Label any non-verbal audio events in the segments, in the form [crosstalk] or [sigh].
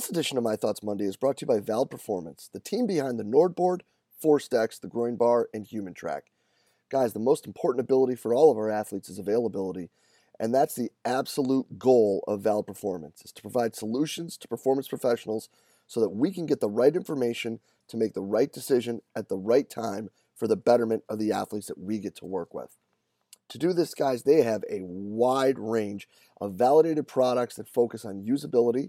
This edition of My Thoughts Monday is brought to you by Vald Performance, the team behind the NordBord, ForceDecks, the GroinBar, and HumanTrak. Guys, the most important ability for all of our athletes is availability, and that's the absolute goal of Vald Performance, is to provide solutions to performance professionals so that we can get the right information to make the right decision at the right time for the betterment of the athletes that we get to work with. To do this, guys, they have a wide range of validated products that focus on usability,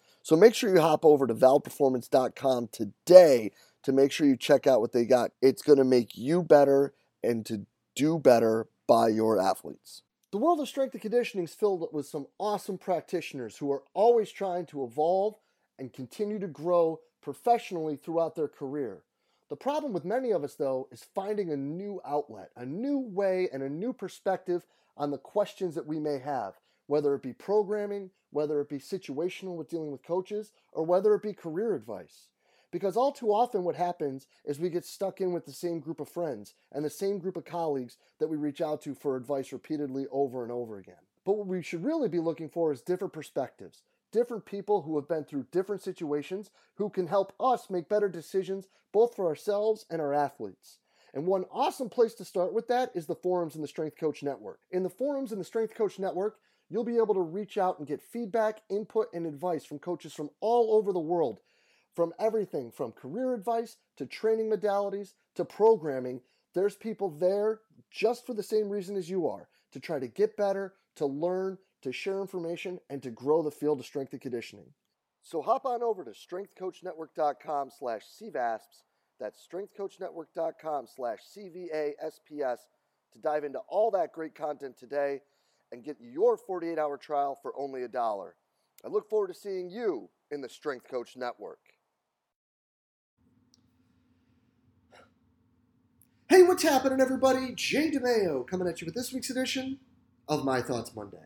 So make sure you hop over to valdperformance.com today to make sure you check out what they got. It's going to make you better and to do better by your athletes. The world of strength and conditioning is filled with some awesome practitioners who are always trying to evolve and continue to grow professionally throughout their career. The problem with many of us, though, is finding a new outlet, a new way, and a new perspective on the questions that we may have, whether it be programming, whether it be situational with dealing with coaches, or whether it be career advice. Because all too often, what happens is we get stuck in with the same group of friends and the same group of colleagues that we reach out to for advice repeatedly over and over again. But what we should really be looking for is different perspectives, different people who have been through different situations who can help us make better decisions both for ourselves and our athletes. And one awesome place to start with that is the forums in the Strength Coach Network. In the forums in the Strength Coach Network, you'll be able to reach out and get feedback, input, and advice from coaches from all over the world from everything from career advice to training modalities to programming. There's people there just for the same reason as you are to try to get better, to learn, to share information, and to grow the field of strength and conditioning. So hop on over to strengthcoachnetwork.com slash CVASPS. That's strengthcoachnetwork.com slash CVASPS to dive into all that great content today and get your 48 hour trial for only a dollar. I look forward to seeing you in the Strength Coach Network. Hey, what's happening, everybody? Jay DeMayo coming at you with this week's edition of My Thoughts Monday.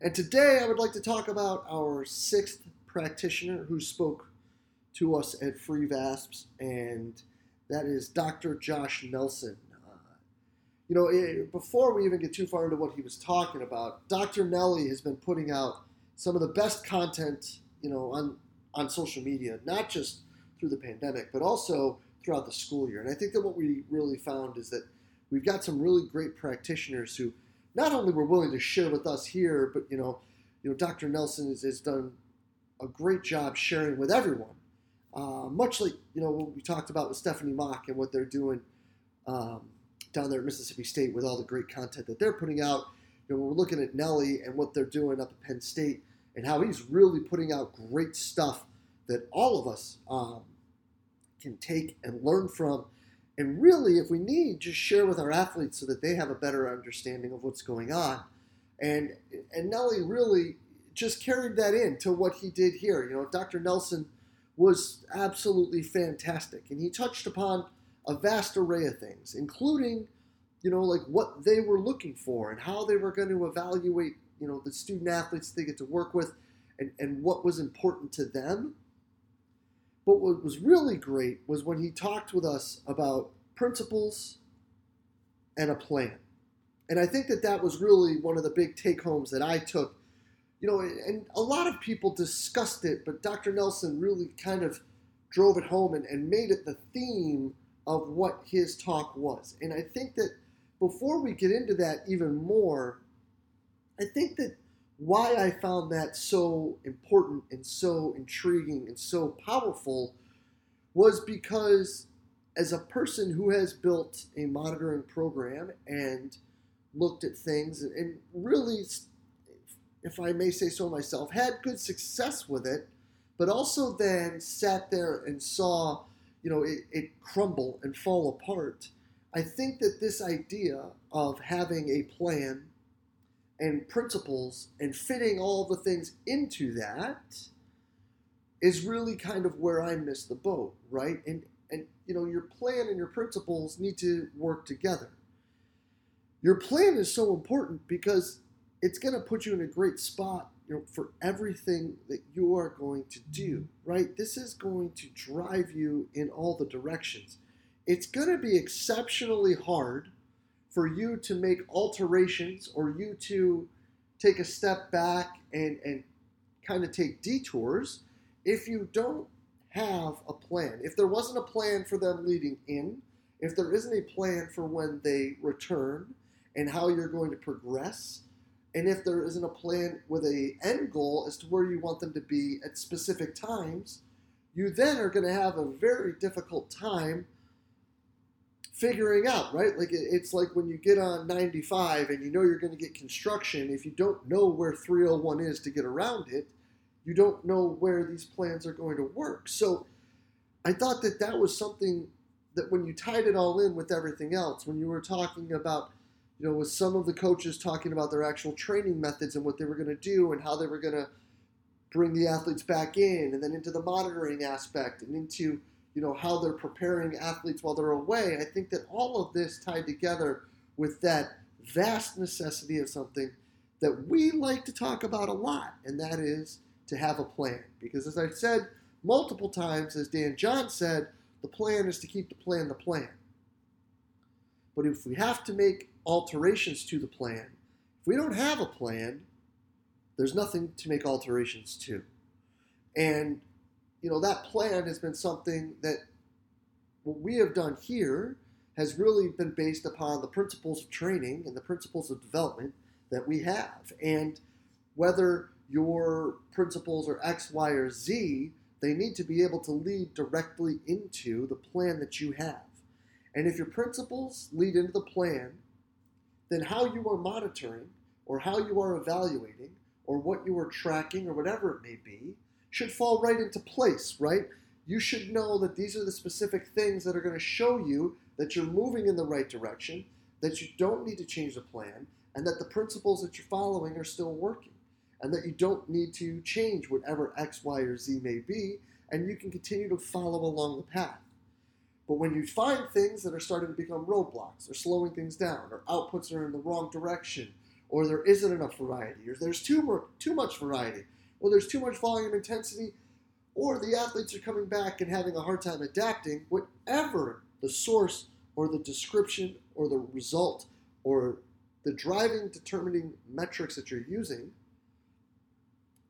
And today I would like to talk about our sixth practitioner who spoke to us at CVASPS, and that is Dr. Josh Nelson. You know, it, before we even get too far into what he was talking about, Dr. Nelly has been putting out some of the best content, you know, on on social media, not just through the pandemic, but also throughout the school year. And I think that what we really found is that we've got some really great practitioners who not only were willing to share with us here, but you know, you know, Dr. Nelson has, has done a great job sharing with everyone. Uh, much like you know what we talked about with Stephanie Mock and what they're doing um, down there at Mississippi State with all the great content that they're putting out. You know, we're looking at Nelly and what they're doing up at Penn State and how he's really putting out great stuff that all of us um, can take and learn from. And really, if we need, just share with our athletes so that they have a better understanding of what's going on. And and Nelly really just carried that in to what he did here. You know, Dr. Nelson was absolutely fantastic, and he touched upon a vast array of things, including, you know, like what they were looking for and how they were going to evaluate, you know, the student athletes they get to work with, and, and what was important to them but what was really great was when he talked with us about principles and a plan. And I think that that was really one of the big take homes that I took. You know, and a lot of people discussed it, but Dr. Nelson really kind of drove it home and, and made it the theme of what his talk was. And I think that before we get into that even more, I think that why I found that so important and so intriguing and so powerful was because as a person who has built a monitoring program and looked at things and really if I may say so myself had good success with it but also then sat there and saw you know it, it crumble and fall apart I think that this idea of having a plan and principles and fitting all the things into that is really kind of where I miss the boat, right? And and you know, your plan and your principles need to work together. Your plan is so important because it's going to put you in a great spot you know, for everything that you are going to do, right? This is going to drive you in all the directions. It's going to be exceptionally hard for you to make alterations or you to take a step back and, and kind of take detours if you don't have a plan. If there wasn't a plan for them leading in, if there isn't a plan for when they return and how you're going to progress, and if there isn't a plan with a end goal as to where you want them to be at specific times, you then are going to have a very difficult time figuring out, right? Like it's like when you get on 95 and you know you're going to get construction, if you don't know where 301 is to get around it, you don't know where these plans are going to work. So I thought that that was something that when you tied it all in with everything else, when you were talking about, you know, with some of the coaches talking about their actual training methods and what they were going to do and how they were going to bring the athletes back in and then into the monitoring aspect and into, you know, how they're preparing athletes while they're away. I think that all of this tied together with that vast necessity of something that we like to talk about a lot, and that is to have a plan. Because as I've said multiple times, as Dan John said, the plan is to keep the plan the plan. But if we have to make alterations to the plan, if we don't have a plan, there's nothing to make alterations to. And, you know, that plan has been something that what we have done here has really been based upon the principles of training and the principles of development that we have. And whether your principles are X, Y, or Z, they need to be able to lead directly into the plan that you have. And if your principles lead into the plan, then how you are monitoring or how you are evaluating or what you are tracking or whatever it may be should fall right into place, right? You should know that these are the specific things that are going to show you that you're moving in the right direction, that you don't need to change the plan, and that the principles that you're following are still working and that you don't need to change whatever X, Y, or Z may be, and you can continue to follow along the path. But when you find things that are starting to become roadblocks, or slowing things down, or outputs are in the wrong direction, or there isn't enough variety, or there's too, too much variety, or there's too much volume intensity, or the athletes are coming back and having a hard time adapting, whatever the source or the description or the result or the driving determining metrics that you're using,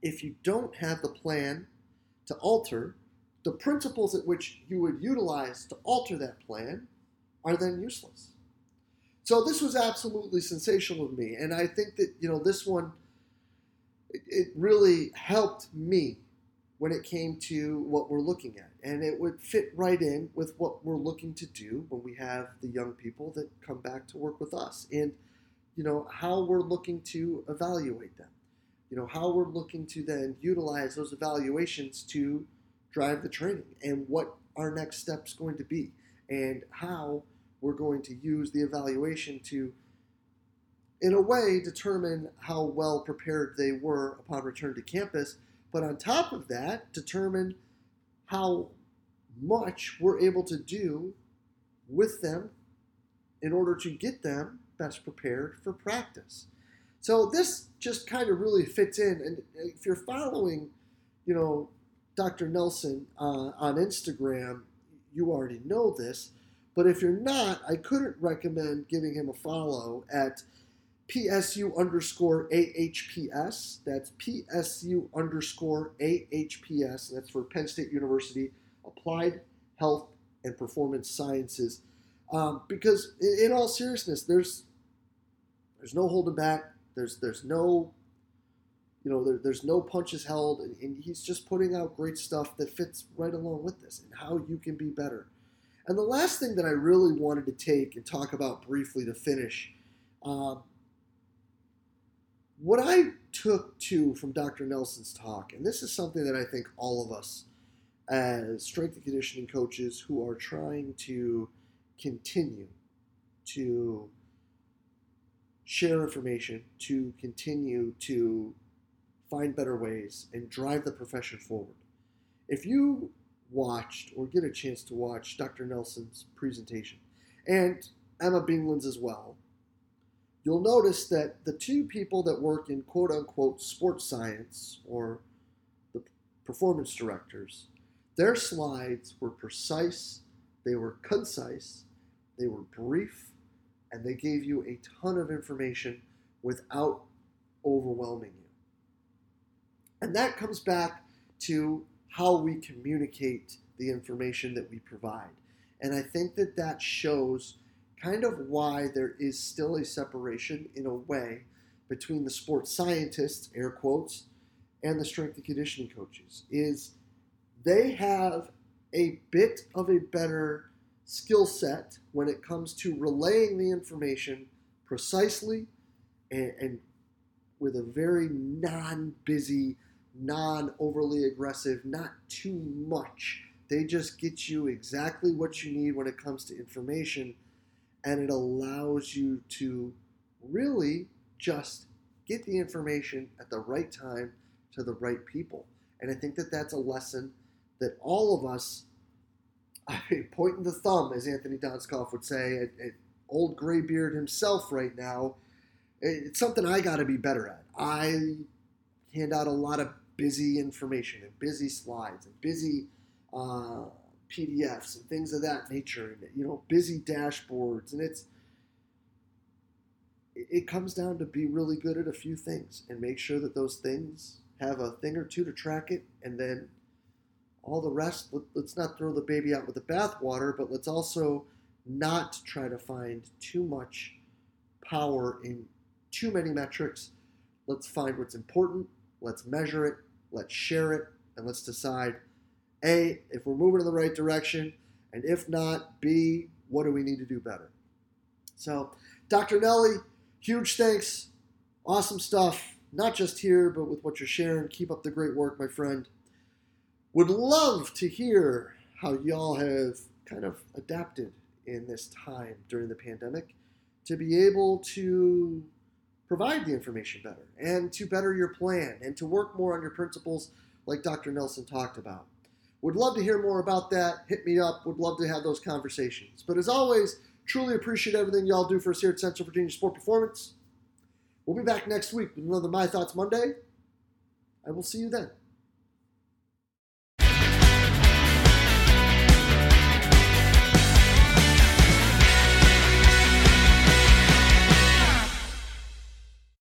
if you don't have the plan to alter, the principles at which you would utilize to alter that plan are then useless. So this was absolutely sensational to me, and I think that you know this one it, it really helped me when it came to what we're looking at, and it would fit right in with what we're looking to do when we have the young people that come back to work with us, and you know how we're looking to evaluate them. You know, how we're looking to then utilize those evaluations to drive the training and what our next step's going to be and how we're going to use the evaluation to in a way determine how well prepared they were upon return to campus but on top of that determine how much we're able to do with them in order to get them best prepared for practice so this just kind of really fits in. And if you're following, you know, Dr. Nelson uh, on Instagram, you already know this. But if you're not, I couldn't recommend giving him a follow at PSU underscore AHPS. That's PSU underscore AHPS. That's for Penn State University Applied Health and Performance Sciences. Um, because in all seriousness, there's there's no holding back. There's there's no you know there, there's no punches held and, and, he's just putting out great stuff that fits right along with this and how you can be better. And the last thing that i really wanted to take and talk about briefly to finish um, what i took to from dr nelson's talk and this is something that i think all of us as strength and conditioning coaches who are trying to continue to share information, to continue to find better ways and drive the profession forward, if you watched or get a chance to watch Dr. Nelson's presentation and Emma Bingland's as well, you'll notice that the two people that work in quote unquote sports science or the performance directors, their slides were precise, they were concise, they were brief, and they gave you a ton of information without overwhelming you. And that comes back to how we communicate the information that we provide. And I think that that shows kind of why there is still a separation in a way between the sports scientists, air quotes, and the strength and conditioning coaches is they have a bit of a better skill set when it comes to relaying the information precisely and, and with a very non-busy, non-overly aggressive, not too much. They just get you exactly what you need when it comes to information and it allows you to really just get the information at the right time to the right people. And I think that that's a lesson that all of us, [laughs] pointing the thumb, as Anthony Donskov would say, at, at old graybeard himself right now, it's something I got to be better at. I hand out a lot of busy information and busy slides and busy uh, PDFs and things of that nature, and you know, busy dashboards, and it's it comes down to be really good at a few things and make sure that those things have a thing or two to track it, and then all the rest. Let, us not throw the baby out with the bathwater, but let's also not try to find too much power in too many metrics. Let's find what's important. Let's measure it. Let's share it, and let's decide a, if we're moving in the right direction, and if not, B, what do we need to do better? So, Dr. Nelly, huge thanks. Awesome stuff, not just here, but with what you're sharing. Keep up the great work, my friend. Would love to hear how y'all have kind of adapted in this time during the pandemic to be able to provide the information better and to better your plan and to work more on your principles like Dr. Nelson talked about. Would love to hear more about that. Hit me up. Would love to have those conversations. But as always, truly appreciate everything y'all do for us here at Central Virginia Sport Performance. We'll be back next week with another My Thoughts Monday. I will see you then.